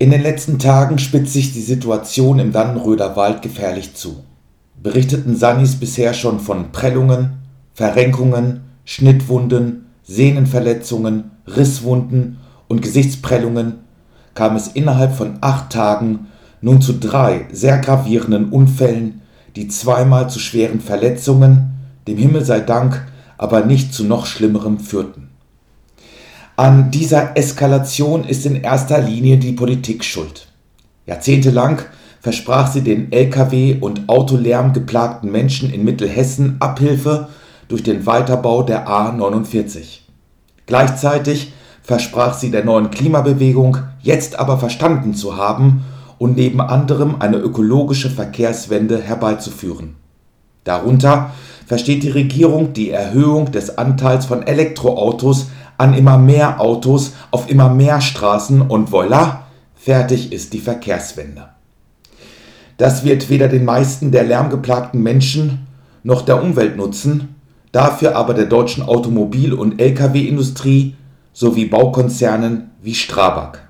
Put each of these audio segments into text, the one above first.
In den letzten Tagen spitzt sich die Situation im Dannenröder Wald gefährlich zu. Berichteten Sannis bisher schon von Prellungen, Verrenkungen, Schnittwunden, Sehnenverletzungen, Risswunden und Gesichtsprellungen, kam es innerhalb von acht Tagen nun zu drei sehr gravierenden Unfällen, die zweimal zu schweren Verletzungen, dem Himmel sei Dank, aber nicht zu noch schlimmerem führten. An dieser Eskalation ist in erster Linie die Politik schuld. Jahrzehntelang versprach sie den Lkw- und Autolärm geplagten Menschen in Mittelhessen Abhilfe durch den Weiterbau der A 49. Gleichzeitig versprach sie der neuen Klimabewegung, jetzt aber verstanden zu haben und neben anderem eine ökologische Verkehrswende herbeizuführen. Darunter versteht die Regierung die Erhöhung des Anteils von Elektroautos an immer mehr Autos auf immer mehr Straßen und voilà, fertig ist die Verkehrswende. Das wird weder den meisten der lärmgeplagten Menschen noch der Umwelt nutzen, dafür aber der deutschen Automobil- und Lkw-Industrie sowie Baukonzernen wie Strabag.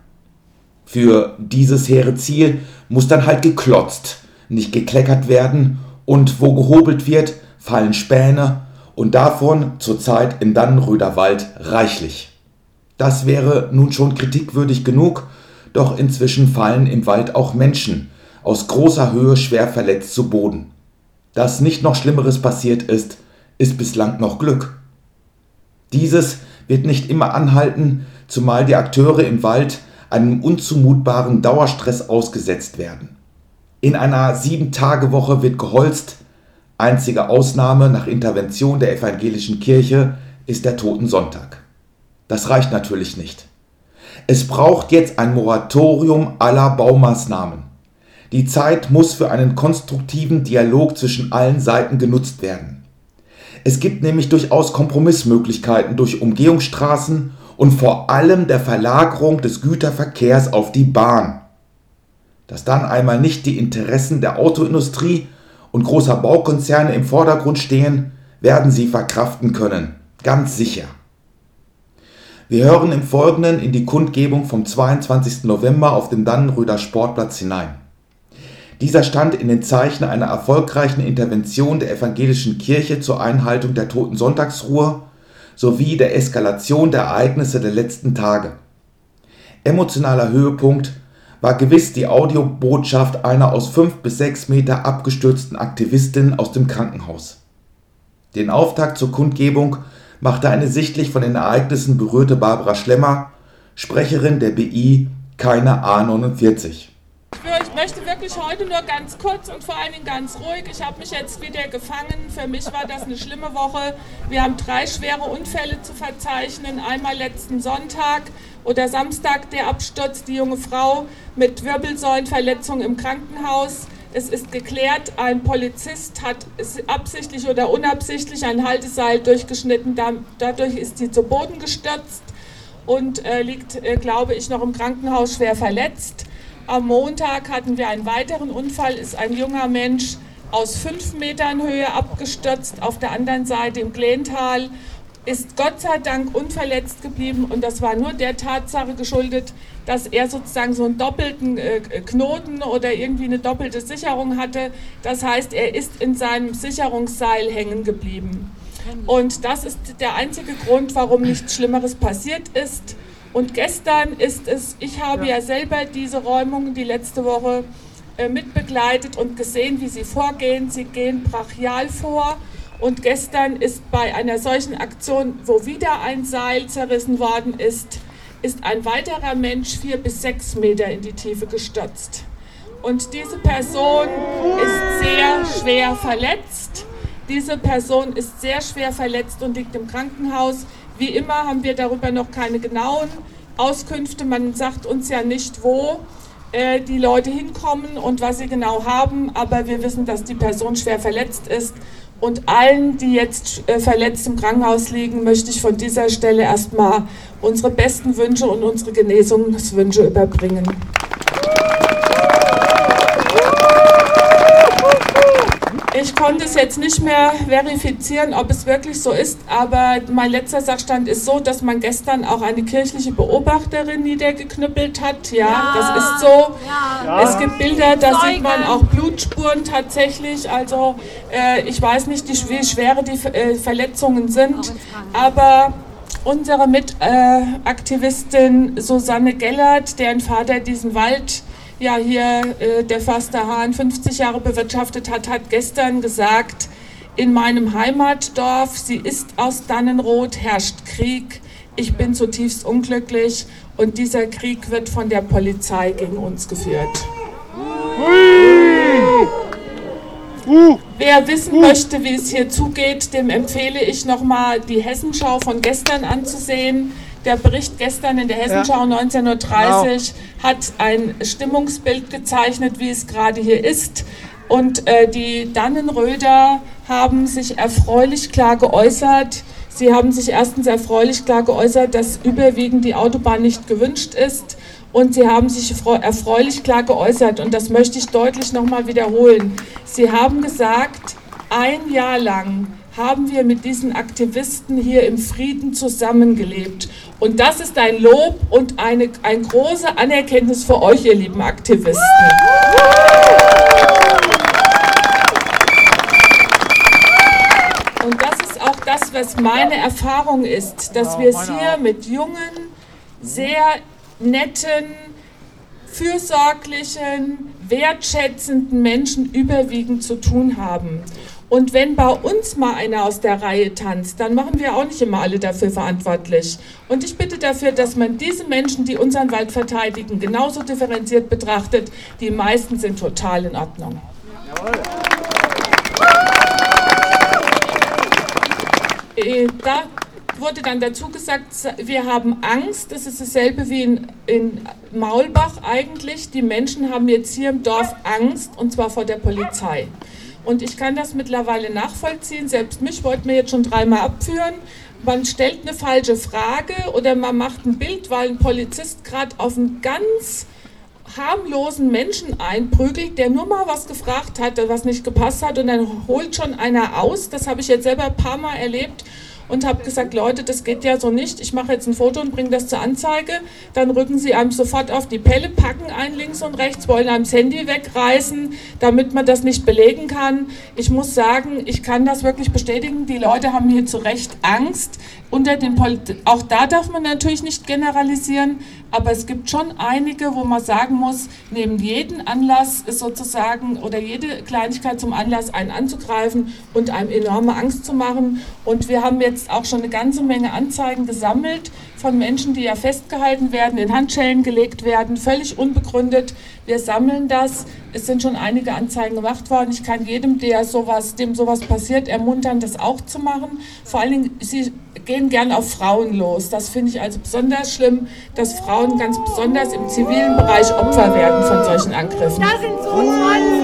Für dieses hehre Ziel muss dann halt geklotzt, nicht gekleckert werden und wo gehobelt wird, fallen Späne und davon zurzeit im Dannenröder Wald reichlich. Das wäre nun schon kritikwürdig genug, doch inzwischen fallen im Wald auch Menschen aus großer Höhe schwer verletzt zu Boden. Dass nicht noch Schlimmeres passiert ist, ist bislang noch Glück. Dieses wird nicht immer anhalten, zumal die Akteure im Wald einem unzumutbaren Dauerstress ausgesetzt werden. In einer Sieben-Tage-Woche wird geholzt, Einzige Ausnahme nach Intervention der evangelischen Kirche ist der Totensonntag. Das reicht natürlich nicht. Es braucht jetzt ein Moratorium aller Baumaßnahmen. Die Zeit muss für einen konstruktiven Dialog zwischen allen Seiten genutzt werden. Es gibt nämlich durchaus Kompromissmöglichkeiten durch Umgehungsstraßen und vor allem der Verlagerung des Güterverkehrs auf die Bahn. Dass dann einmal nicht die Interessen der Autoindustrie und großer Baukonzerne im Vordergrund stehen, werden sie verkraften können. Ganz sicher. Wir hören im Folgenden in die Kundgebung vom 22. November auf dem Dannenröder Sportplatz hinein. Dieser stand in den Zeichen einer erfolgreichen Intervention der evangelischen Kirche zur Einhaltung der Toten Sonntagsruhe sowie der Eskalation der Ereignisse der letzten Tage. Emotionaler Höhepunkt war gewiss die Audiobotschaft einer aus fünf bis sechs Meter abgestürzten Aktivistin aus dem Krankenhaus. Den Auftakt zur Kundgebung machte eine sichtlich von den Ereignissen berührte Barbara Schlemmer, Sprecherin der BI Keine A49. Ich möchte wirklich heute nur ganz kurz und vor allen Dingen ganz ruhig. Ich habe mich jetzt wieder gefangen. Für mich war das eine schlimme Woche. Wir haben drei schwere Unfälle zu verzeichnen. Einmal letzten Sonntag oder Samstag der Absturz, die junge Frau mit Wirbelsäulenverletzung im Krankenhaus. Es ist geklärt, ein Polizist hat absichtlich oder unabsichtlich ein Halteseil durchgeschnitten. Dadurch ist sie zu Boden gestürzt und äh, liegt, äh, glaube ich, noch im Krankenhaus schwer verletzt. Am Montag hatten wir einen weiteren Unfall, ist ein junger Mensch aus fünf Metern Höhe abgestürzt, auf der anderen Seite im Glental, ist Gott sei Dank unverletzt geblieben und das war nur der Tatsache geschuldet, dass er sozusagen so einen doppelten äh, Knoten oder irgendwie eine doppelte Sicherung hatte. Das heißt, er ist in seinem Sicherungsseil hängen geblieben. Und das ist der einzige Grund, warum nichts Schlimmeres passiert ist. Und gestern ist es, ich habe ja, ja selber diese Räumungen die letzte Woche äh, mitbegleitet und gesehen, wie sie vorgehen. Sie gehen brachial vor. Und gestern ist bei einer solchen Aktion, wo wieder ein Seil zerrissen worden ist, ist ein weiterer Mensch vier bis sechs Meter in die Tiefe gestürzt. Und diese Person ist sehr schwer verletzt. Diese Person ist sehr schwer verletzt und liegt im Krankenhaus. Wie immer haben wir darüber noch keine genauen Auskünfte. Man sagt uns ja nicht, wo äh, die Leute hinkommen und was sie genau haben, aber wir wissen, dass die Person schwer verletzt ist. Und allen, die jetzt äh, verletzt im Krankenhaus liegen, möchte ich von dieser Stelle erstmal unsere besten Wünsche und unsere Genesungswünsche überbringen. Ich konnte es jetzt nicht mehr verifizieren, ob es wirklich so ist, aber mein letzter Sachstand ist so, dass man gestern auch eine kirchliche Beobachterin niedergeknüppelt hat. Ja, ja das ist so. Ja. Es gibt Bilder, da Zeugen. sieht man auch Blutspuren tatsächlich. Also äh, ich weiß nicht, wie schwer die äh, Verletzungen sind, aber unsere Mitaktivistin Susanne Gellert, deren Vater diesen Wald ja hier äh, der Förster Hahn 50 Jahre bewirtschaftet hat, hat gestern gesagt, in meinem Heimatdorf, sie ist aus Dannenroth, herrscht Krieg. Ich bin zutiefst unglücklich und dieser Krieg wird von der Polizei gegen uns geführt. Wer wissen möchte, wie es hier zugeht, dem empfehle ich nochmal die Hessenschau von gestern anzusehen. Der Bericht gestern in der Hessenschau ja. 19.30 Uhr genau. hat ein Stimmungsbild gezeichnet, wie es gerade hier ist. Und äh, die Dannenröder haben sich erfreulich klar geäußert. Sie haben sich erstens erfreulich klar geäußert, dass überwiegend die Autobahn nicht gewünscht ist. Und sie haben sich erfreulich klar geäußert. Und das möchte ich deutlich nochmal wiederholen. Sie haben gesagt, ein Jahr lang haben wir mit diesen Aktivisten hier im Frieden zusammengelebt. Und das ist ein Lob und eine, ein große Anerkenntnis für euch, ihr lieben Aktivisten. Und das ist auch das, was meine Erfahrung ist, dass wir es hier mit jungen, sehr netten, fürsorglichen, wertschätzenden Menschen überwiegend zu tun haben. Und wenn bei uns mal einer aus der Reihe tanzt, dann machen wir auch nicht immer alle dafür verantwortlich. Und ich bitte dafür, dass man diese Menschen, die unseren Wald verteidigen, genauso differenziert betrachtet. Die meisten sind total in Ordnung. Äh, da wurde dann dazu gesagt, wir haben Angst. Das ist dasselbe wie in, in Maulbach eigentlich. Die Menschen haben jetzt hier im Dorf Angst, und zwar vor der Polizei. Und ich kann das mittlerweile nachvollziehen. Selbst mich wollten wir jetzt schon dreimal abführen. Man stellt eine falsche Frage oder man macht ein Bild, weil ein Polizist gerade auf einen ganz harmlosen Menschen einprügelt, der nur mal was gefragt hat, was nicht gepasst hat und dann holt schon einer aus. Das habe ich jetzt selber ein paar Mal erlebt und habe gesagt, Leute, das geht ja so nicht. Ich mache jetzt ein Foto und bringe das zur Anzeige. Dann rücken sie einem sofort auf die Pelle, packen einen links und rechts, wollen einem das Handy wegreißen, damit man das nicht belegen kann. Ich muss sagen, ich kann das wirklich bestätigen. Die Leute haben hier zu Recht Angst. Unter den Polit auch da darf man natürlich nicht generalisieren, aber es gibt schon einige, wo man sagen muss, neben jedem Anlass ist sozusagen oder jede Kleinigkeit zum Anlass, einen anzugreifen und einem enorme Angst zu machen. Und wir haben jetzt auch schon eine ganze Menge Anzeigen gesammelt von Menschen, die ja festgehalten werden, in Handschellen gelegt werden, völlig unbegründet. Wir sammeln das. Es sind schon einige Anzeigen gemacht worden. Ich kann jedem, der sowas, dem sowas passiert, ermuntern, das auch zu machen. Vor allen Dingen, sie gehen gern auf Frauen los. Das finde ich also besonders schlimm, dass Frauen ganz besonders im zivilen Bereich Opfer werden von solchen Angriffen. Da sind so 20.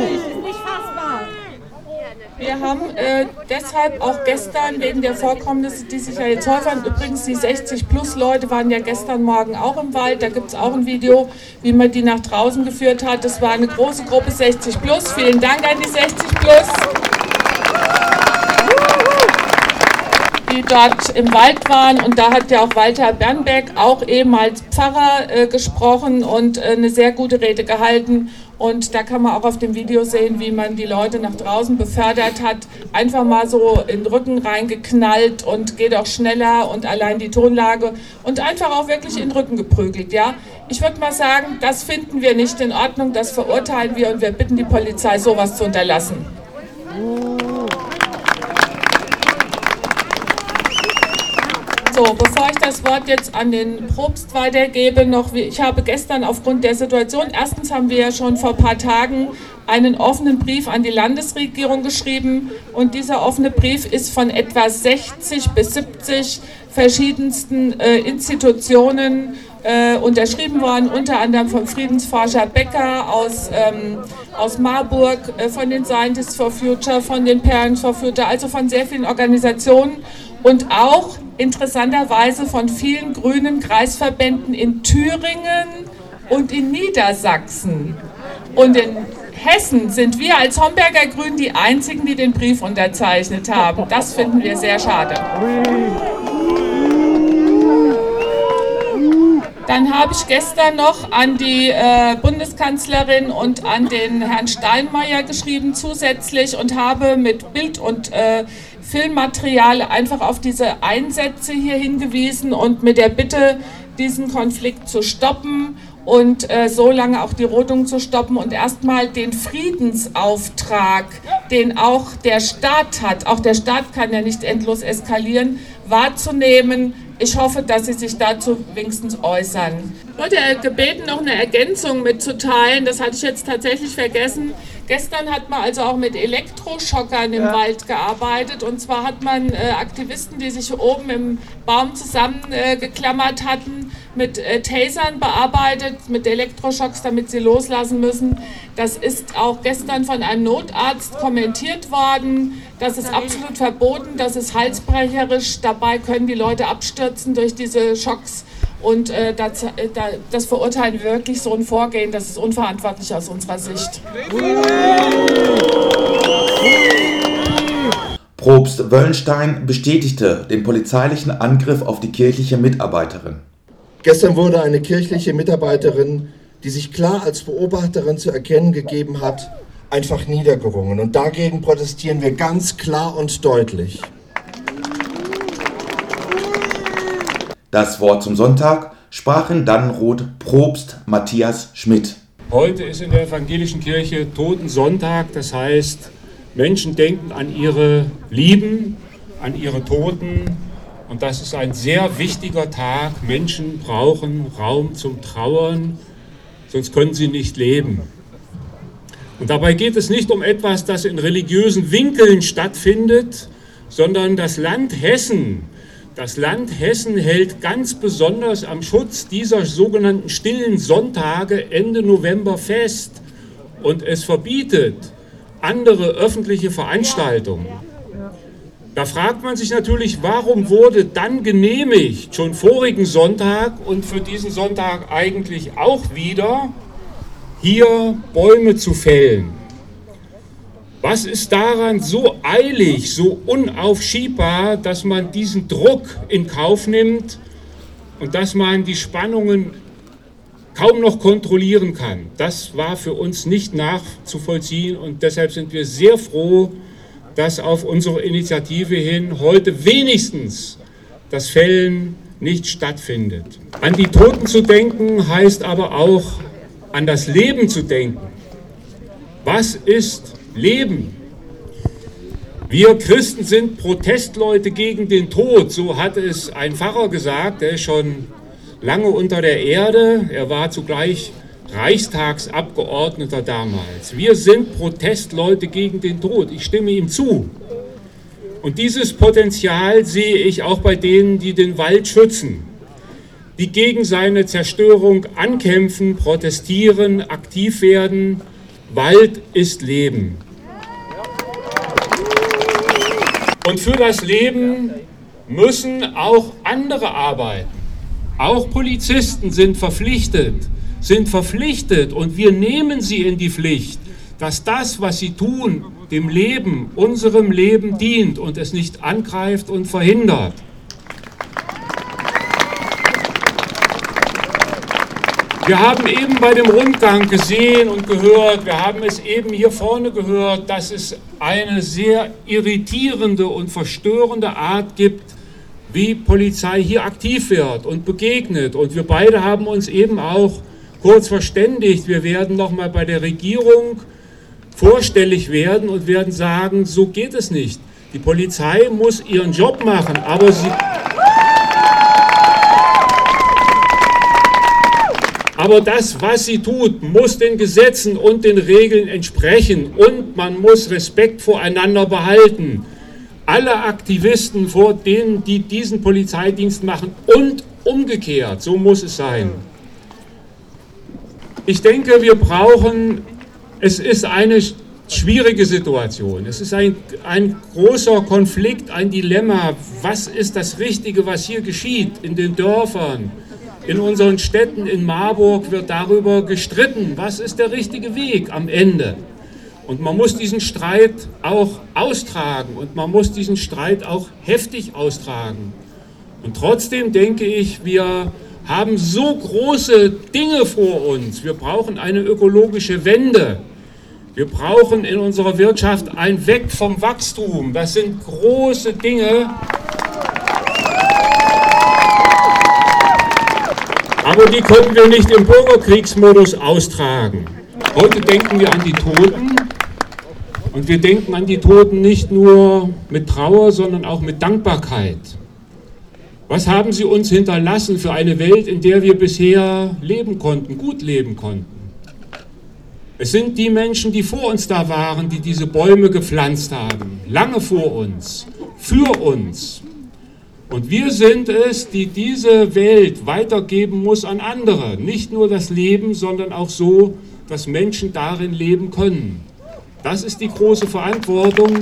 Wir haben äh, deshalb auch gestern wegen der Vorkommnisse, die sich ja jetzt häufern, übrigens die 60-plus-Leute waren ja gestern Morgen auch im Wald, da gibt es auch ein Video, wie man die nach draußen geführt hat. Das war eine große Gruppe 60-plus. Vielen Dank an die 60-plus. die dort im Wald waren. Und da hat ja auch Walter Bernbeck, auch ehemals Pfarrer, äh, gesprochen und äh, eine sehr gute Rede gehalten. Und da kann man auch auf dem Video sehen, wie man die Leute nach draußen befördert hat. Einfach mal so in den Rücken reingeknallt und geht auch schneller und allein die Tonlage und einfach auch wirklich in den Rücken geprügelt. Ja? Ich würde mal sagen, das finden wir nicht in Ordnung, das verurteilen wir und wir bitten die Polizei, sowas zu unterlassen. So, bevor ich das Wort jetzt an den Probst weitergebe, noch, ich habe gestern aufgrund der Situation, erstens haben wir ja schon vor ein paar Tagen einen offenen Brief an die Landesregierung geschrieben und dieser offene Brief ist von etwa 60 bis 70 verschiedensten äh, Institutionen äh, unterschrieben worden, unter anderem vom Friedensforscher Becker aus, ähm, aus Marburg, äh, von den Scientists for Future, von den Parents for Future, also von sehr vielen Organisationen und auch interessanterweise von vielen grünen Kreisverbänden in Thüringen und in Niedersachsen. Und in Hessen sind wir als Homberger Grünen die Einzigen, die den Brief unterzeichnet haben. Das finden wir sehr schade. Dann habe ich gestern noch an die äh, Bundeskanzlerin und an den Herrn Steinmeier geschrieben zusätzlich und habe mit Bild und äh, Filmmaterial einfach auf diese Einsätze hier hingewiesen und mit der Bitte, diesen Konflikt zu stoppen und äh, so lange auch die Rodung zu stoppen und erstmal den Friedensauftrag, den auch der Staat hat, auch der Staat kann ja nicht endlos eskalieren, wahrzunehmen. Ich hoffe, dass Sie sich dazu wenigstens äußern. Ich wurde gebeten, noch eine Ergänzung mitzuteilen. Das hatte ich jetzt tatsächlich vergessen. Gestern hat man also auch mit Elektroschockern im ja. Wald gearbeitet. Und zwar hat man äh, Aktivisten, die sich oben im Baum zusammengeklammert äh, hatten, mit äh, Tasern bearbeitet, mit Elektroschocks, damit sie loslassen müssen. Das ist auch gestern von einem Notarzt kommentiert worden. Das ist absolut verboten, das ist halsbrecherisch. Dabei können die Leute abstürzen durch diese Schocks. Und äh, das, äh, das, verurteilen wirklich so ein Vorgehen, das ist unverantwortlich aus unserer Sicht. Probst Wöllenstein bestätigte den polizeilichen Angriff auf die kirchliche Mitarbeiterin. Gestern wurde eine kirchliche Mitarbeiterin, die sich klar als Beobachterin zu erkennen gegeben hat, einfach niedergerungen. Und dagegen protestieren wir ganz klar und deutlich. Das Wort zum Sonntag sprach in Dannenroth Propst Matthias Schmidt. Heute ist in der evangelischen Kirche Totensonntag, das heißt, Menschen denken an ihre Lieben, an ihre Toten, und das ist ein sehr wichtiger Tag. Menschen brauchen Raum zum Trauern, sonst können sie nicht leben. Und dabei geht es nicht um etwas, das in religiösen Winkeln stattfindet, sondern das Land Hessen. Das Land Hessen hält ganz besonders am Schutz dieser sogenannten stillen Sonntage Ende November fest und es verbietet andere öffentliche Veranstaltungen. Da fragt man sich natürlich, warum wurde dann genehmigt, schon vorigen Sonntag und für diesen Sonntag eigentlich auch wieder, hier Bäume zu fällen. Was ist daran so eilig, so unaufschiebbar, dass man diesen Druck in Kauf nimmt und dass man die Spannungen kaum noch kontrollieren kann? Das war für uns nicht nachzuvollziehen und deshalb sind wir sehr froh, dass auf unsere Initiative hin heute wenigstens das Fällen nicht stattfindet. An die Toten zu denken heißt aber auch an das Leben zu denken. Was ist Leben? Wir Christen sind Protestleute gegen den Tod, so hat es ein Pfarrer gesagt, der ist schon lange unter der Erde. Er war zugleich Reichstagsabgeordneter damals. Wir sind Protestleute gegen den Tod. Ich stimme ihm zu. Und dieses Potenzial sehe ich auch bei denen, die den Wald schützen, die gegen seine Zerstörung ankämpfen, protestieren, aktiv werden. Wald ist Leben. Und für das Leben müssen auch andere arbeiten. Auch Polizisten sind verpflichtet, sind verpflichtet und wir nehmen sie in die Pflicht, dass das, was sie tun, dem Leben, unserem Leben dient und es nicht angreift und verhindert. Wir haben eben bei dem Rundgang gesehen und gehört, wir haben es eben hier vorne gehört, dass es eine sehr irritierende und verstörende Art gibt, wie Polizei hier aktiv wird und begegnet. Und wir beide haben uns eben auch kurz verständigt, wir werden nochmal bei der Regierung vorstellig werden und werden sagen, so geht es nicht. Die Polizei muss ihren Job machen, aber sie... Aber das, was sie tut, muss den Gesetzen und den Regeln entsprechen und man muss Respekt voreinander behalten. Alle Aktivisten vor denen, die diesen Polizeidienst machen und umgekehrt, so muss es sein. Ich denke, wir brauchen, es ist eine schwierige Situation. Es ist ein, ein großer Konflikt, ein Dilemma. Was ist das Richtige, was hier geschieht in den Dörfern? In unseren Städten, in Marburg wird darüber gestritten, was ist der richtige Weg am Ende. Und man muss diesen Streit auch austragen und man muss diesen Streit auch heftig austragen. Und trotzdem denke ich, wir haben so große Dinge vor uns. Wir brauchen eine ökologische Wende. Wir brauchen in unserer Wirtschaft ein Weg vom Wachstum. Das sind große Dinge. Aber die können wir nicht im Bürgerkriegsmodus austragen. Heute denken wir an die Toten und wir denken an die Toten nicht nur mit Trauer, sondern auch mit Dankbarkeit. Was haben sie uns hinterlassen für eine Welt, in der wir bisher leben konnten, gut leben konnten? Es sind die Menschen, die vor uns da waren, die diese Bäume gepflanzt haben, lange vor uns, für uns. Und wir sind es, die diese Welt weitergeben muss an andere. Nicht nur das Leben, sondern auch so, dass Menschen darin leben können. Das ist die große Verantwortung.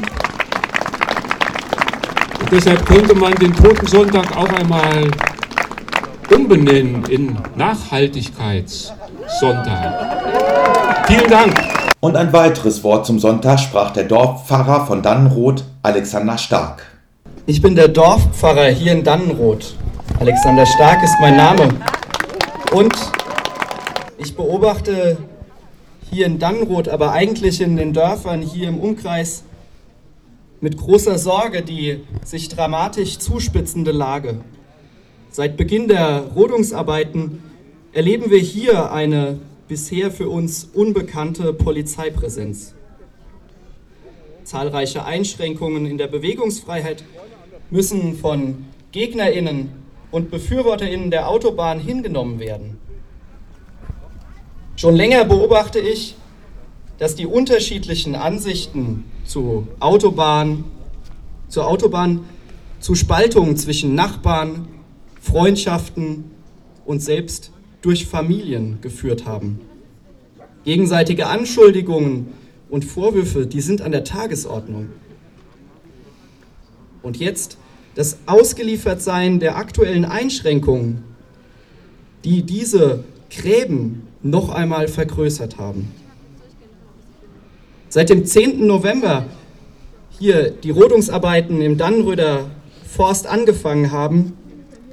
Und deshalb könnte man den Totensonntag auch einmal umbenennen in Nachhaltigkeitssonntag. Vielen Dank. Und ein weiteres Wort zum Sonntag sprach der Dorfpfarrer von Dannenroth, Alexander Stark. Ich bin der Dorfpfarrer hier in Dannenroth. Alexander Stark ist mein Name. Und ich beobachte hier in Dannenroth, aber eigentlich in den Dörfern hier im Umkreis mit großer Sorge die sich dramatisch zuspitzende Lage. Seit Beginn der Rodungsarbeiten erleben wir hier eine bisher für uns unbekannte Polizeipräsenz. Zahlreiche Einschränkungen in der Bewegungsfreiheit müssen von Gegnerinnen und Befürworterinnen der Autobahn hingenommen werden. Schon länger beobachte ich, dass die unterschiedlichen Ansichten zu Autobahn, zur Autobahn zu Spaltungen zwischen Nachbarn, Freundschaften und selbst durch Familien geführt haben. Gegenseitige Anschuldigungen und Vorwürfe, die sind an der Tagesordnung. Und jetzt das Ausgeliefertsein der aktuellen Einschränkungen, die diese Gräben noch einmal vergrößert haben. Seit dem 10. November hier die Rodungsarbeiten im Dannröder Forst angefangen haben,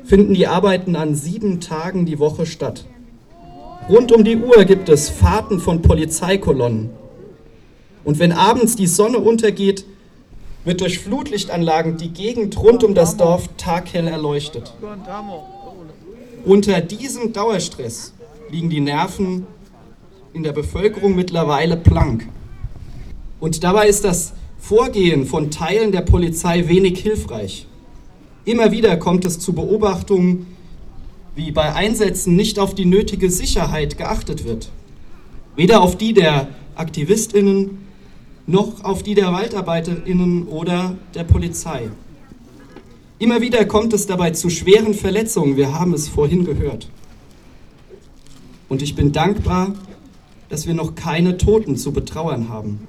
finden die Arbeiten an sieben Tagen die Woche statt. Rund um die Uhr gibt es Fahrten von Polizeikolonnen. Und wenn abends die Sonne untergeht, wird durch Flutlichtanlagen die Gegend rund um das Dorf taghell erleuchtet. Unter diesem Dauerstress liegen die Nerven in der Bevölkerung mittlerweile blank. Und dabei ist das Vorgehen von Teilen der Polizei wenig hilfreich. Immer wieder kommt es zu Beobachtungen, wie bei Einsätzen nicht auf die nötige Sicherheit geachtet wird. Weder auf die der Aktivistinnen noch auf die der Waldarbeiterinnen oder der Polizei. Immer wieder kommt es dabei zu schweren Verletzungen, wir haben es vorhin gehört. Und ich bin dankbar, dass wir noch keine Toten zu betrauern haben.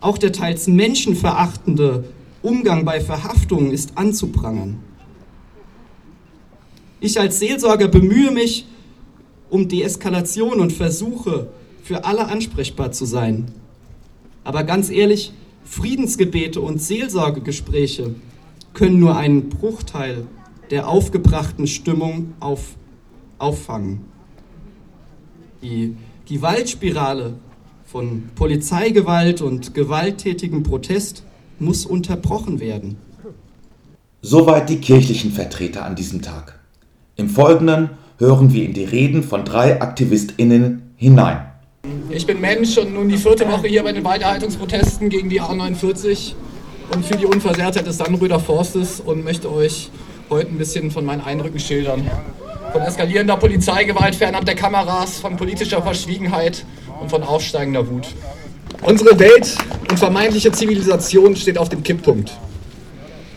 Auch der teils menschenverachtende Umgang bei Verhaftungen ist anzuprangern. Ich als Seelsorger bemühe mich um Deeskalation und versuche, für alle ansprechbar zu sein. Aber ganz ehrlich, Friedensgebete und Seelsorgegespräche können nur einen Bruchteil der aufgebrachten Stimmung auf, auffangen. Die Gewaltspirale von Polizeigewalt und gewalttätigem Protest muss unterbrochen werden. Soweit die kirchlichen Vertreter an diesem Tag. Im Folgenden hören wir in die Reden von drei AktivistInnen hinein. Ich bin Mensch und nun die vierte Woche hier bei den Walderhaltungsprotesten gegen die A49 und für die Unversehrtheit des Sandröder Forstes und möchte euch heute ein bisschen von meinen Eindrücken schildern. Von eskalierender Polizeigewalt fernab der Kameras, von politischer Verschwiegenheit und von aufsteigender Wut. Unsere Welt und vermeintliche Zivilisation steht auf dem Kipppunkt.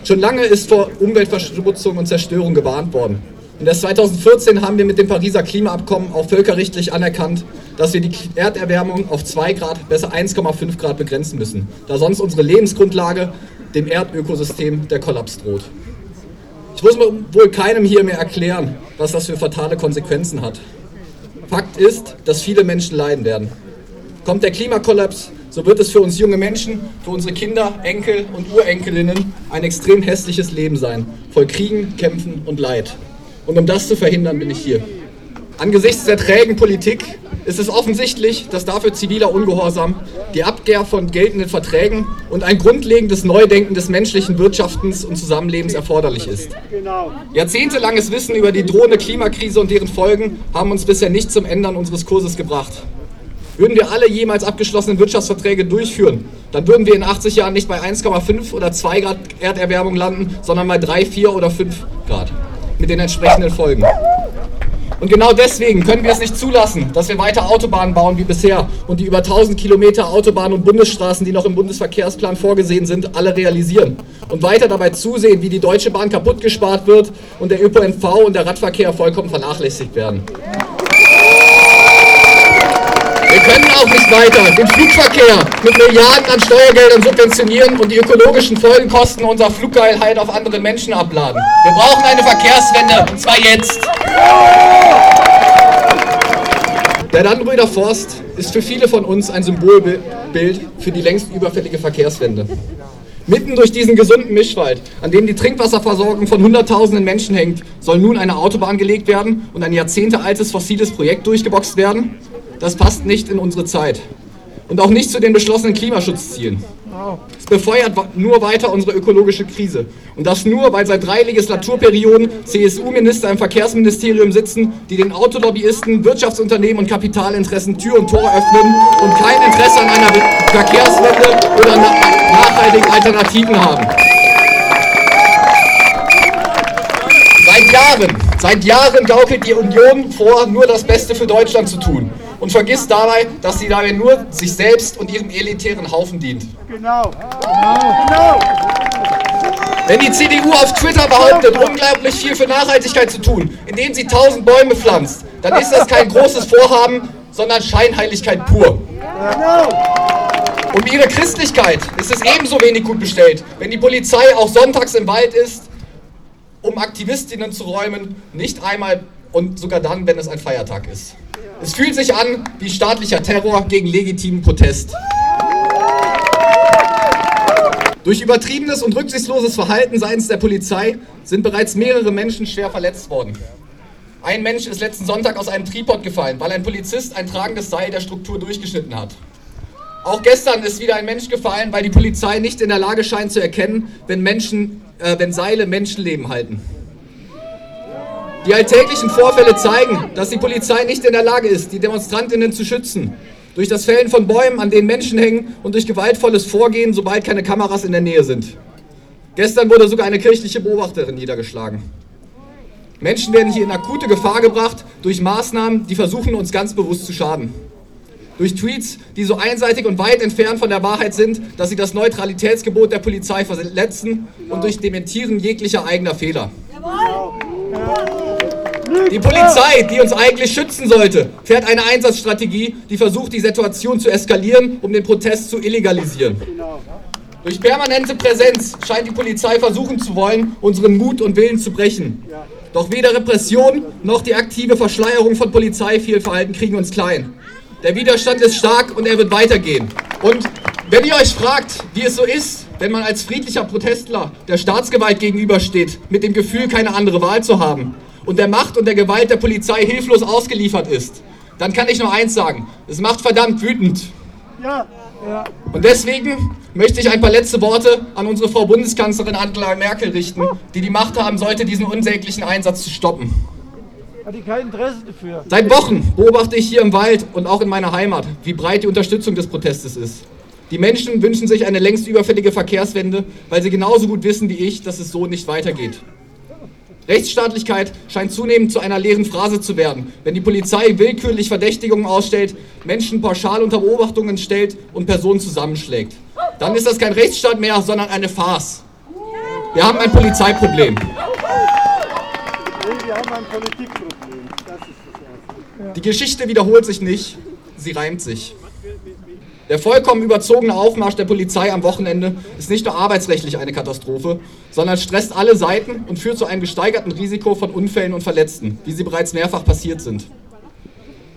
Schon lange ist vor Umweltverschmutzung und Zerstörung gewarnt worden. Und erst 2014 haben wir mit dem Pariser Klimaabkommen auch völkerrechtlich anerkannt, dass wir die Erderwärmung auf 2 Grad, besser 1,5 Grad begrenzen müssen, da sonst unsere Lebensgrundlage, dem Erdökosystem, der Kollaps droht. Ich muss wohl keinem hier mehr erklären, was das für fatale Konsequenzen hat. Fakt ist, dass viele Menschen leiden werden. Kommt der Klimakollaps, so wird es für uns junge Menschen, für unsere Kinder, Enkel und Urenkelinnen ein extrem hässliches Leben sein, voll Kriegen, Kämpfen und Leid. Und um das zu verhindern, bin ich hier. Angesichts der trägen Politik ist es offensichtlich, dass dafür ziviler Ungehorsam, die Abkehr von geltenden Verträgen und ein grundlegendes Neudenken des menschlichen Wirtschaftens und Zusammenlebens erforderlich ist. Jahrzehntelanges Wissen über die drohende Klimakrise und deren Folgen haben uns bisher nicht zum Ändern unseres Kurses gebracht. Würden wir alle jemals abgeschlossenen Wirtschaftsverträge durchführen, dann würden wir in 80 Jahren nicht bei 1,5 oder 2 Grad Erderwärmung landen, sondern bei 3, 4 oder 5 Grad. Mit den entsprechenden Folgen. Und genau deswegen können wir es nicht zulassen, dass wir weiter Autobahnen bauen wie bisher und die über 1000 Kilometer Autobahnen und Bundesstraßen, die noch im Bundesverkehrsplan vorgesehen sind, alle realisieren. Und weiter dabei zusehen, wie die Deutsche Bahn kaputt gespart wird und der ÖPNV und der Radverkehr vollkommen vernachlässigt werden. Wir können auch nicht weiter den Flugverkehr mit Milliarden an Steuergeldern subventionieren und die ökologischen Folgenkosten unserer Fluggeilheit auf andere Menschen abladen. Wir brauchen eine Verkehrswende und zwar jetzt. Der Dannenröder Forst ist für viele von uns ein Symbolbild für die längst überfällige Verkehrswende. Mitten durch diesen gesunden Mischwald, an dem die Trinkwasserversorgung von Hunderttausenden Menschen hängt, soll nun eine Autobahn gelegt werden und ein jahrzehntealtes fossiles Projekt durchgeboxt werden? Das passt nicht in unsere Zeit. Und auch nicht zu den beschlossenen Klimaschutzzielen. Es befeuert nur weiter unsere ökologische Krise. Und das nur, weil seit drei Legislaturperioden CSU-Minister im Verkehrsministerium sitzen, die den Autolobbyisten, Wirtschaftsunternehmen und Kapitalinteressen Tür und Tor öffnen und kein Interesse an einer Verkehrswende oder nachhaltigen Alternativen haben. Seit Jahren, seit Jahren gaukelt die Union vor, nur das Beste für Deutschland zu tun und vergisst dabei, dass sie dabei nur sich selbst und ihrem elitären Haufen dient. Genau. genau. Wenn die CDU auf Twitter behauptet, unglaublich viel für Nachhaltigkeit zu tun, indem sie tausend Bäume pflanzt, dann ist das kein großes Vorhaben, sondern Scheinheiligkeit pur. Um ihre Christlichkeit ist es ebenso wenig gut bestellt, wenn die Polizei auch sonntags im Wald ist, um Aktivistinnen zu räumen, nicht einmal und sogar dann, wenn es ein Feiertag ist. Es fühlt sich an wie staatlicher Terror gegen legitimen Protest. Durch übertriebenes und rücksichtsloses Verhalten seitens der Polizei sind bereits mehrere Menschen schwer verletzt worden. Ein Mensch ist letzten Sonntag aus einem Tripod gefallen, weil ein Polizist ein tragendes Seil der Struktur durchgeschnitten hat. Auch gestern ist wieder ein Mensch gefallen, weil die Polizei nicht in der Lage scheint zu erkennen, wenn, Menschen, äh, wenn Seile Menschenleben halten. Die alltäglichen Vorfälle zeigen, dass die Polizei nicht in der Lage ist, die Demonstrantinnen zu schützen. Durch das Fällen von Bäumen, an denen Menschen hängen und durch gewaltvolles Vorgehen, sobald keine Kameras in der Nähe sind. Gestern wurde sogar eine kirchliche Beobachterin niedergeschlagen. Menschen werden hier in akute Gefahr gebracht durch Maßnahmen, die versuchen, uns ganz bewusst zu schaden. Durch Tweets, die so einseitig und weit entfernt von der Wahrheit sind, dass sie das Neutralitätsgebot der Polizei verletzen und durch Dementieren jeglicher eigener Fehler. Die Polizei, die uns eigentlich schützen sollte, fährt eine Einsatzstrategie, die versucht, die Situation zu eskalieren, um den Protest zu illegalisieren. Durch permanente Präsenz scheint die Polizei versuchen zu wollen, unseren Mut und Willen zu brechen. Doch weder Repression noch die aktive Verschleierung von Polizeifehlverhalten kriegen uns klein. Der Widerstand ist stark und er wird weitergehen. Und wenn ihr euch fragt, wie es so ist, wenn man als friedlicher Protestler der Staatsgewalt gegenübersteht, mit dem Gefühl, keine andere Wahl zu haben, und der Macht und der Gewalt der Polizei hilflos ausgeliefert ist, dann kann ich nur eins sagen, es macht verdammt wütend. Ja, ja. Und deswegen möchte ich ein paar letzte Worte an unsere Frau Bundeskanzlerin Angela Merkel richten, die die Macht haben sollte, diesen unsäglichen Einsatz zu stoppen. Hat die kein Interesse dafür. Seit Wochen beobachte ich hier im Wald und auch in meiner Heimat, wie breit die Unterstützung des Protestes ist. Die Menschen wünschen sich eine längst überfällige Verkehrswende, weil sie genauso gut wissen wie ich, dass es so nicht weitergeht. Rechtsstaatlichkeit scheint zunehmend zu einer leeren Phrase zu werden, wenn die Polizei willkürlich Verdächtigungen ausstellt, Menschen pauschal unter Beobachtungen stellt und Personen zusammenschlägt. Dann ist das kein Rechtsstaat mehr, sondern eine Farce. Wir haben ein Polizeiproblem. Wir haben ein Politikproblem. Die Geschichte wiederholt sich nicht, sie reimt sich. Der vollkommen überzogene Aufmarsch der Polizei am Wochenende ist nicht nur arbeitsrechtlich eine Katastrophe, sondern stresst alle Seiten und führt zu einem gesteigerten Risiko von Unfällen und Verletzten, wie sie bereits mehrfach passiert sind.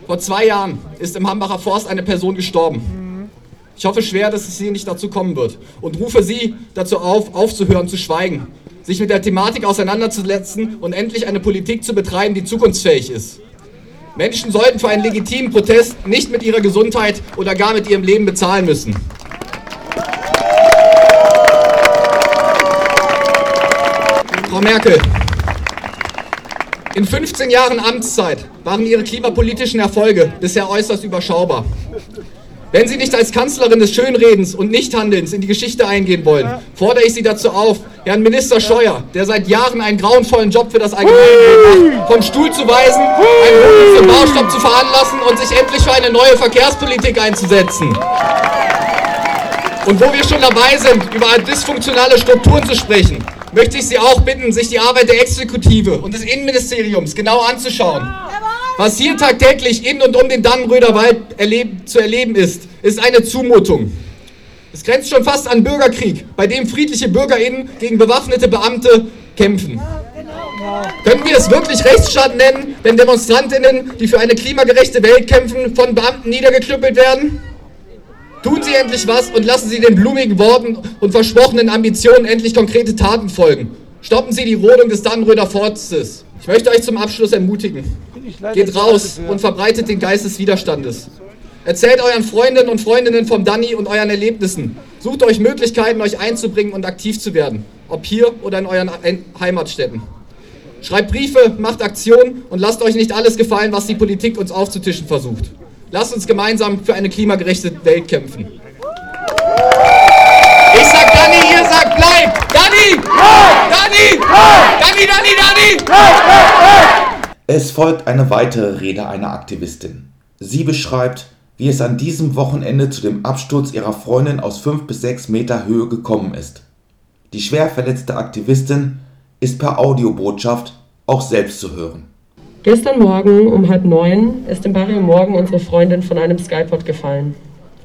Vor zwei Jahren ist im Hambacher Forst eine Person gestorben. Ich hoffe schwer, dass es hier nicht dazu kommen wird und rufe Sie dazu auf, aufzuhören zu schweigen, sich mit der Thematik auseinanderzusetzen und endlich eine Politik zu betreiben, die zukunftsfähig ist. Menschen sollten für einen legitimen Protest nicht mit ihrer Gesundheit oder gar mit ihrem Leben bezahlen müssen. Frau Merkel, in 15 Jahren Amtszeit waren Ihre klimapolitischen Erfolge bisher äußerst überschaubar. Wenn Sie nicht als Kanzlerin des Schönredens und Nichthandelns in die Geschichte eingehen wollen, fordere ich Sie dazu auf, Herrn Minister Scheuer, der seit Jahren einen grauenvollen Job für das Allgemeinwohl macht, vom Stuhl zu weisen, einen Rufen zum Baustopp zu veranlassen und sich endlich für eine neue Verkehrspolitik einzusetzen. Und wo wir schon dabei sind, über dysfunktionale Strukturen zu sprechen, möchte ich Sie auch bitten, sich die Arbeit der Exekutive und des Innenministeriums genau anzuschauen. Was hier tagtäglich in und um den Dannenröder Wald erleb zu erleben ist, ist eine Zumutung. Es grenzt schon fast an Bürgerkrieg, bei dem friedliche BürgerInnen gegen bewaffnete Beamte kämpfen. Können wir es wirklich Rechtsstaat nennen, wenn DemonstrantInnen, die für eine klimagerechte Welt kämpfen, von Beamten niedergeknüppelt werden? Tun Sie endlich was und lassen Sie den blumigen Worten und versprochenen Ambitionen endlich konkrete Taten folgen. Stoppen Sie die Rodung des Dannenröder Forstes. Ich möchte euch zum Abschluss ermutigen. Geht raus und verbreitet den Geist des Widerstandes. Erzählt euren Freundinnen und Freundinnen vom Danny und euren Erlebnissen. Sucht euch Möglichkeiten, euch einzubringen und aktiv zu werden. Ob hier oder in euren Heimatstädten. Schreibt Briefe, macht Aktionen und lasst euch nicht alles gefallen, was die Politik uns aufzutischen versucht. Lasst uns gemeinsam für eine klimagerechte Welt kämpfen. Ich sag Dani, ihr sagt bleib! Dani! Dani! Dani, Dani, Dani! Es folgt eine weitere Rede einer Aktivistin. Sie beschreibt, wie es an diesem Wochenende zu dem Absturz ihrer Freundin aus fünf bis sechs Meter Höhe gekommen ist. Die schwer verletzte Aktivistin ist per Audiobotschaft auch selbst zu hören. Gestern Morgen um halb neun ist im Barrio Morgen unsere Freundin von einem Skypod gefallen.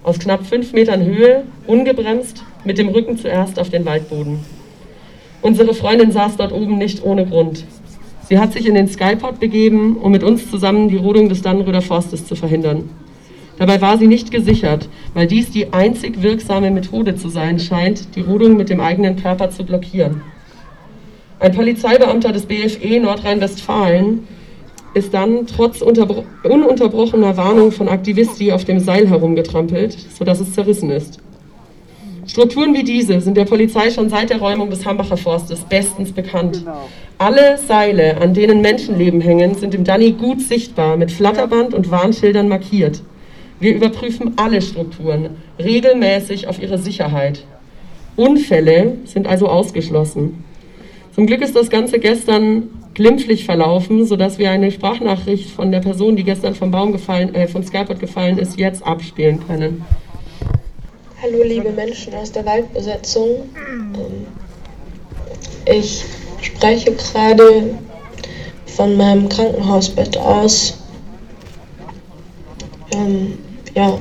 Aus knapp fünf Metern Höhe, ungebremst, mit dem Rücken zuerst auf den Waldboden. Unsere Freundin saß dort oben nicht ohne Grund. Sie hat sich in den Skypod begeben, um mit uns zusammen die Rodung des Dannenröder Forstes zu verhindern. Dabei war sie nicht gesichert, weil dies die einzig wirksame Methode zu sein scheint, die Rodung mit dem eigenen Körper zu blockieren. Ein Polizeibeamter des BFE Nordrhein-Westfalen ist dann trotz ununterbrochener Warnung von Aktivisti auf dem Seil herumgetrampelt, sodass es zerrissen ist. Strukturen wie diese sind der Polizei schon seit der Räumung des Hambacher Forstes bestens bekannt. Alle Seile, an denen Menschenleben hängen, sind im Danny gut sichtbar, mit Flatterband und Warnschildern markiert. Wir überprüfen alle Strukturen regelmäßig auf ihre Sicherheit. Unfälle sind also ausgeschlossen. Zum Glück ist das Ganze gestern glimpflich verlaufen, sodass wir eine Sprachnachricht von der Person, die gestern vom Baum gefallen, äh, vom Skypod gefallen ist, jetzt abspielen können. Hallo liebe Menschen aus der Waldbesetzung. Ähm, ich spreche gerade von meinem Krankenhausbett aus. Ähm, ja.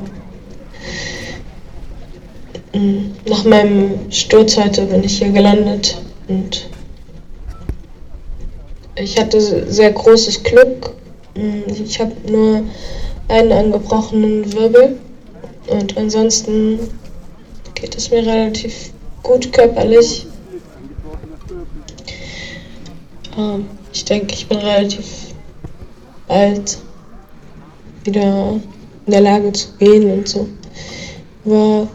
Ähm, nach meinem Sturz heute bin ich hier gelandet und ich hatte sehr großes Glück. Hm, ich habe nur einen angebrochenen Wirbel und ansonsten geht es mir relativ gut körperlich. Ähm, ich denke, ich bin relativ bald wieder in der Lage zu gehen und so. Aber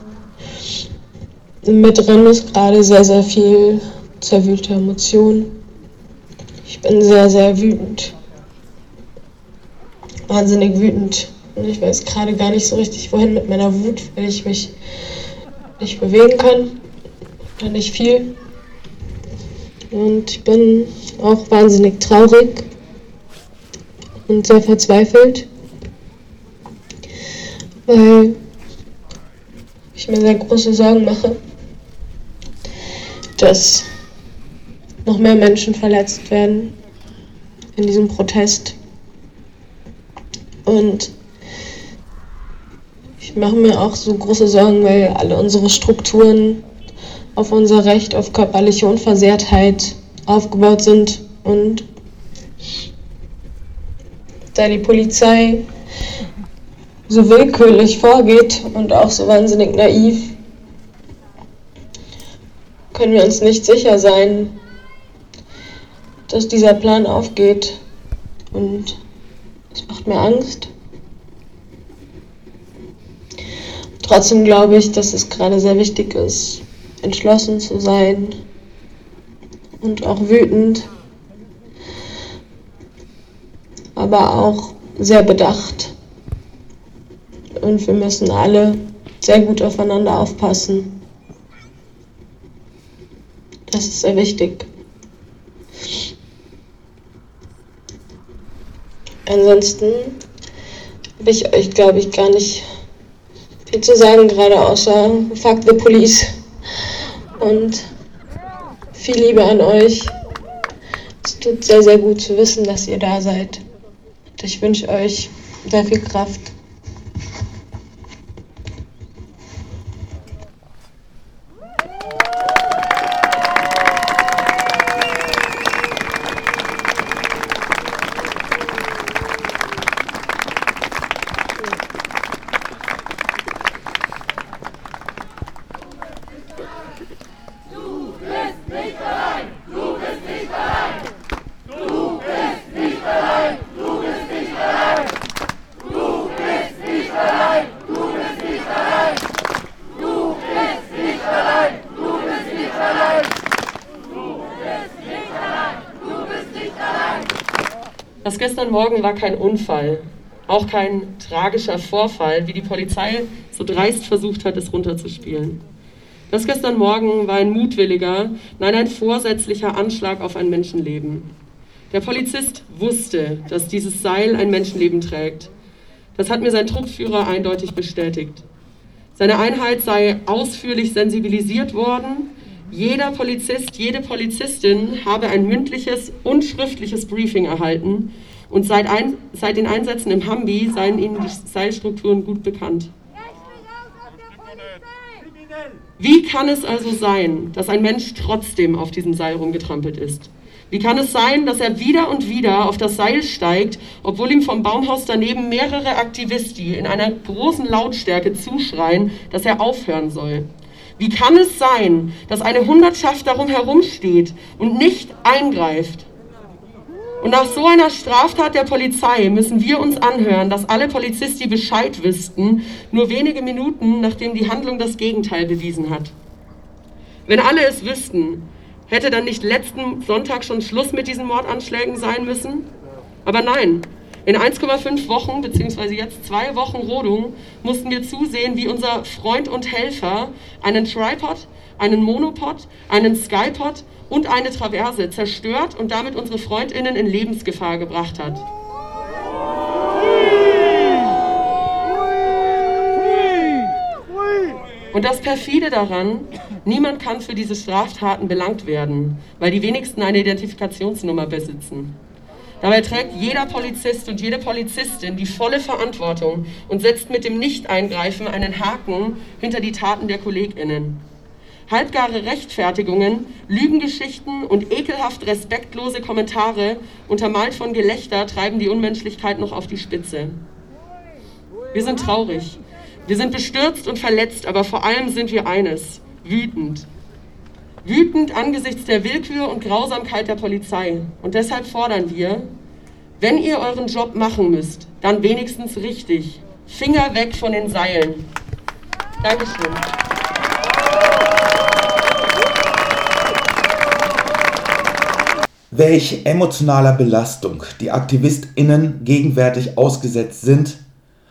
mit drin ist gerade sehr, sehr viel zerwühlte Emotionen. Ich bin sehr, sehr wütend. Wahnsinnig wütend. Und ich weiß gerade gar nicht so richtig, wohin mit meiner Wut, weil ich mich nicht bewegen kann. Nicht viel. Und ich bin auch wahnsinnig traurig und sehr verzweifelt, weil ich mir sehr große Sorgen mache, dass noch mehr Menschen verletzt werden in diesem Protest. Und ich mache mir auch so große Sorgen, weil alle unsere Strukturen auf unser Recht auf körperliche Unversehrtheit aufgebaut sind und da die Polizei so willkürlich vorgeht und auch so wahnsinnig naiv, können wir uns nicht sicher sein, dass dieser Plan aufgeht. Und es macht mir Angst. Trotzdem glaube ich, dass es gerade sehr wichtig ist, entschlossen zu sein und auch wütend, aber auch sehr bedacht. Und wir müssen alle sehr gut aufeinander aufpassen. Das ist sehr wichtig. Ansonsten habe ich euch, glaube ich, gar nicht viel zu sagen, gerade außer Fuck the Police. Und viel Liebe an euch. Es tut sehr, sehr gut zu wissen, dass ihr da seid. Und ich wünsche euch sehr viel Kraft. War kein Unfall, auch kein tragischer Vorfall, wie die Polizei so dreist versucht hat, es runterzuspielen. Das gestern Morgen war ein mutwilliger, nein, ein vorsätzlicher Anschlag auf ein Menschenleben. Der Polizist wusste, dass dieses Seil ein Menschenleben trägt. Das hat mir sein Truppführer eindeutig bestätigt. Seine Einheit sei ausführlich sensibilisiert worden. Jeder Polizist, jede Polizistin habe ein mündliches und schriftliches Briefing erhalten und seit, ein, seit den Einsätzen im Hambi seien ihnen die Seilstrukturen gut bekannt. Wie kann es also sein, dass ein Mensch trotzdem auf diesem Seil rumgetrampelt ist? Wie kann es sein, dass er wieder und wieder auf das Seil steigt, obwohl ihm vom Baumhaus daneben mehrere Aktivisten in einer großen Lautstärke zuschreien, dass er aufhören soll? Wie kann es sein, dass eine Hundertschaft darum herumsteht und nicht eingreift? Und nach so einer Straftat der Polizei müssen wir uns anhören, dass alle Polizisten Bescheid wüssten, nur wenige Minuten nachdem die Handlung das Gegenteil bewiesen hat. Wenn alle es wüssten, hätte dann nicht letzten Sonntag schon Schluss mit diesen Mordanschlägen sein müssen? Aber nein, in 1,5 Wochen, beziehungsweise jetzt zwei Wochen Rodung, mussten wir zusehen, wie unser Freund und Helfer einen Tripod, einen Monopod, einen Skypod und eine Traverse zerstört und damit unsere Freundinnen in Lebensgefahr gebracht hat. Und das perfide daran, niemand kann für diese Straftaten belangt werden, weil die wenigsten eine Identifikationsnummer besitzen. Dabei trägt jeder Polizist und jede Polizistin die volle Verantwortung und setzt mit dem Nicht-Eingreifen einen Haken hinter die Taten der KollegInnen. Halbgare Rechtfertigungen, Lügengeschichten und ekelhaft respektlose Kommentare, untermalt von Gelächter, treiben die Unmenschlichkeit noch auf die Spitze. Wir sind traurig. Wir sind bestürzt und verletzt, aber vor allem sind wir eines, wütend. Wütend angesichts der Willkür und Grausamkeit der Polizei. Und deshalb fordern wir, wenn ihr euren Job machen müsst, dann wenigstens richtig. Finger weg von den Seilen. Dankeschön. Welch emotionaler Belastung die AktivistInnen gegenwärtig ausgesetzt sind,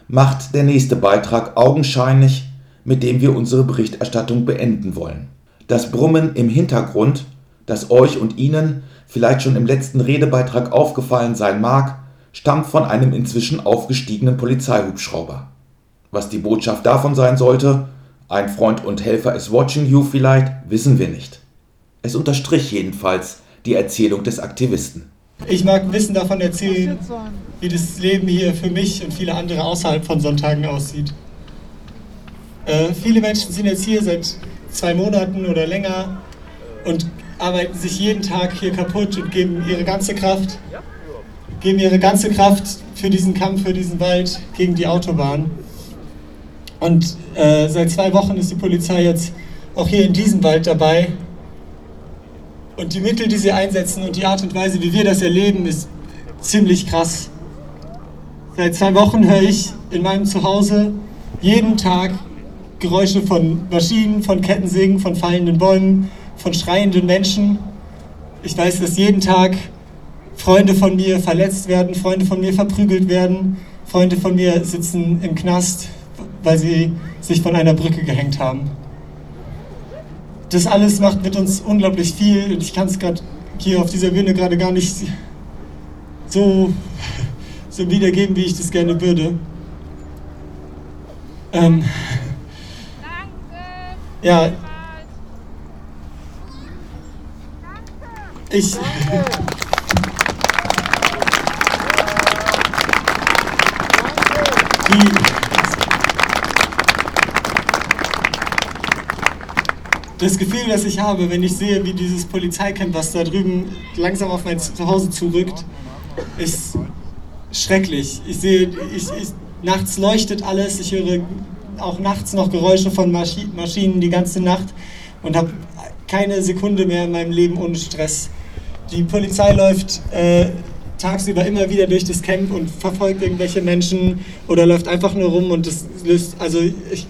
macht der nächste Beitrag augenscheinlich, mit dem wir unsere Berichterstattung beenden wollen. Das Brummen im Hintergrund, das euch und Ihnen vielleicht schon im letzten Redebeitrag aufgefallen sein mag, stammt von einem inzwischen aufgestiegenen Polizeihubschrauber. Was die Botschaft davon sein sollte, ein Freund und Helfer is watching you vielleicht, wissen wir nicht. Es unterstrich jedenfalls die Erzählung des Aktivisten. Ich mag Wissen davon erzählen, wie das Leben hier für mich und viele andere außerhalb von Sonntagen aussieht. Äh, viele Menschen sind jetzt hier seit zwei Monaten oder länger und arbeiten sich jeden Tag hier kaputt und geben ihre ganze Kraft, geben ihre ganze Kraft für diesen Kampf, für diesen Wald gegen die Autobahn. Und äh, seit zwei Wochen ist die Polizei jetzt auch hier in diesem Wald dabei. Und die Mittel, die sie einsetzen und die Art und Weise, wie wir das erleben, ist ziemlich krass. Seit zwei Wochen höre ich in meinem Zuhause jeden Tag Geräusche von Maschinen, von Kettensägen, von fallenden Bäumen, von schreienden Menschen. Ich weiß, dass jeden Tag Freunde von mir verletzt werden, Freunde von mir verprügelt werden, Freunde von mir sitzen im Knast, weil sie sich von einer Brücke gehängt haben. Das alles macht mit uns unglaublich viel und ich kann es gerade hier auf dieser Bühne gerade gar nicht so, so wiedergeben, wie ich das gerne würde. Ähm, ja. Ich. Die, das Gefühl, das ich habe, wenn ich sehe, wie dieses Polizeicamp, was da drüben langsam auf mein Zuhause zurückt, ist schrecklich. Ich sehe, ich, ich, nachts leuchtet alles, ich höre auch nachts noch Geräusche von Maschi Maschinen die ganze Nacht und habe keine Sekunde mehr in meinem Leben ohne Stress. Die Polizei läuft äh, tagsüber immer wieder durch das Camp und verfolgt irgendwelche Menschen oder läuft einfach nur rum und das löst, also ich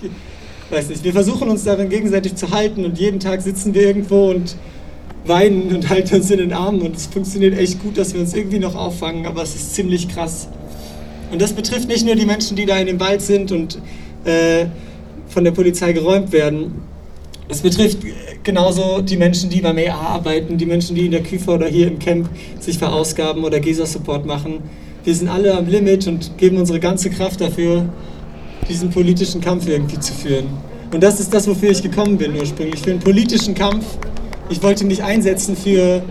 weiß nicht, wir versuchen uns darin gegenseitig zu halten und jeden Tag sitzen wir irgendwo und weinen und halten uns in den Armen und es funktioniert echt gut, dass wir uns irgendwie noch auffangen, aber es ist ziemlich krass. Und das betrifft nicht nur die Menschen, die da in dem Wald sind und äh, von der Polizei geräumt werden. Es betrifft genauso die Menschen, die beim EA arbeiten, die Menschen, die in der Küfer oder hier im Camp sich verausgaben oder GESA-Support machen. Wir sind alle am Limit und geben unsere ganze Kraft dafür, diesen politischen Kampf irgendwie zu führen. Und das ist das, wofür ich gekommen bin ursprünglich, für einen politischen Kampf. Ich wollte mich einsetzen für,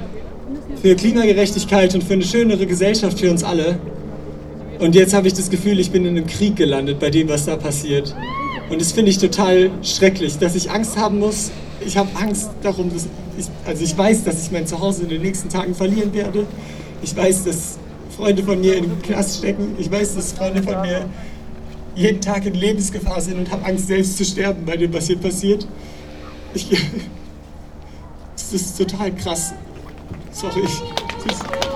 für Klimagerechtigkeit und für eine schönere Gesellschaft für uns alle. Und jetzt habe ich das Gefühl, ich bin in einem Krieg gelandet bei dem, was da passiert. Und das finde ich total schrecklich, dass ich Angst haben muss. Ich habe Angst darum, dass ich, also ich weiß, dass ich mein Zuhause in den nächsten Tagen verlieren werde. Ich weiß, dass Freunde von mir den Knast stecken. Ich weiß, dass Freunde von mir jeden Tag in Lebensgefahr sind und habe Angst, selbst zu sterben bei dem, was hier passiert. Ich, das ist total krass. Sorry. Tschüss.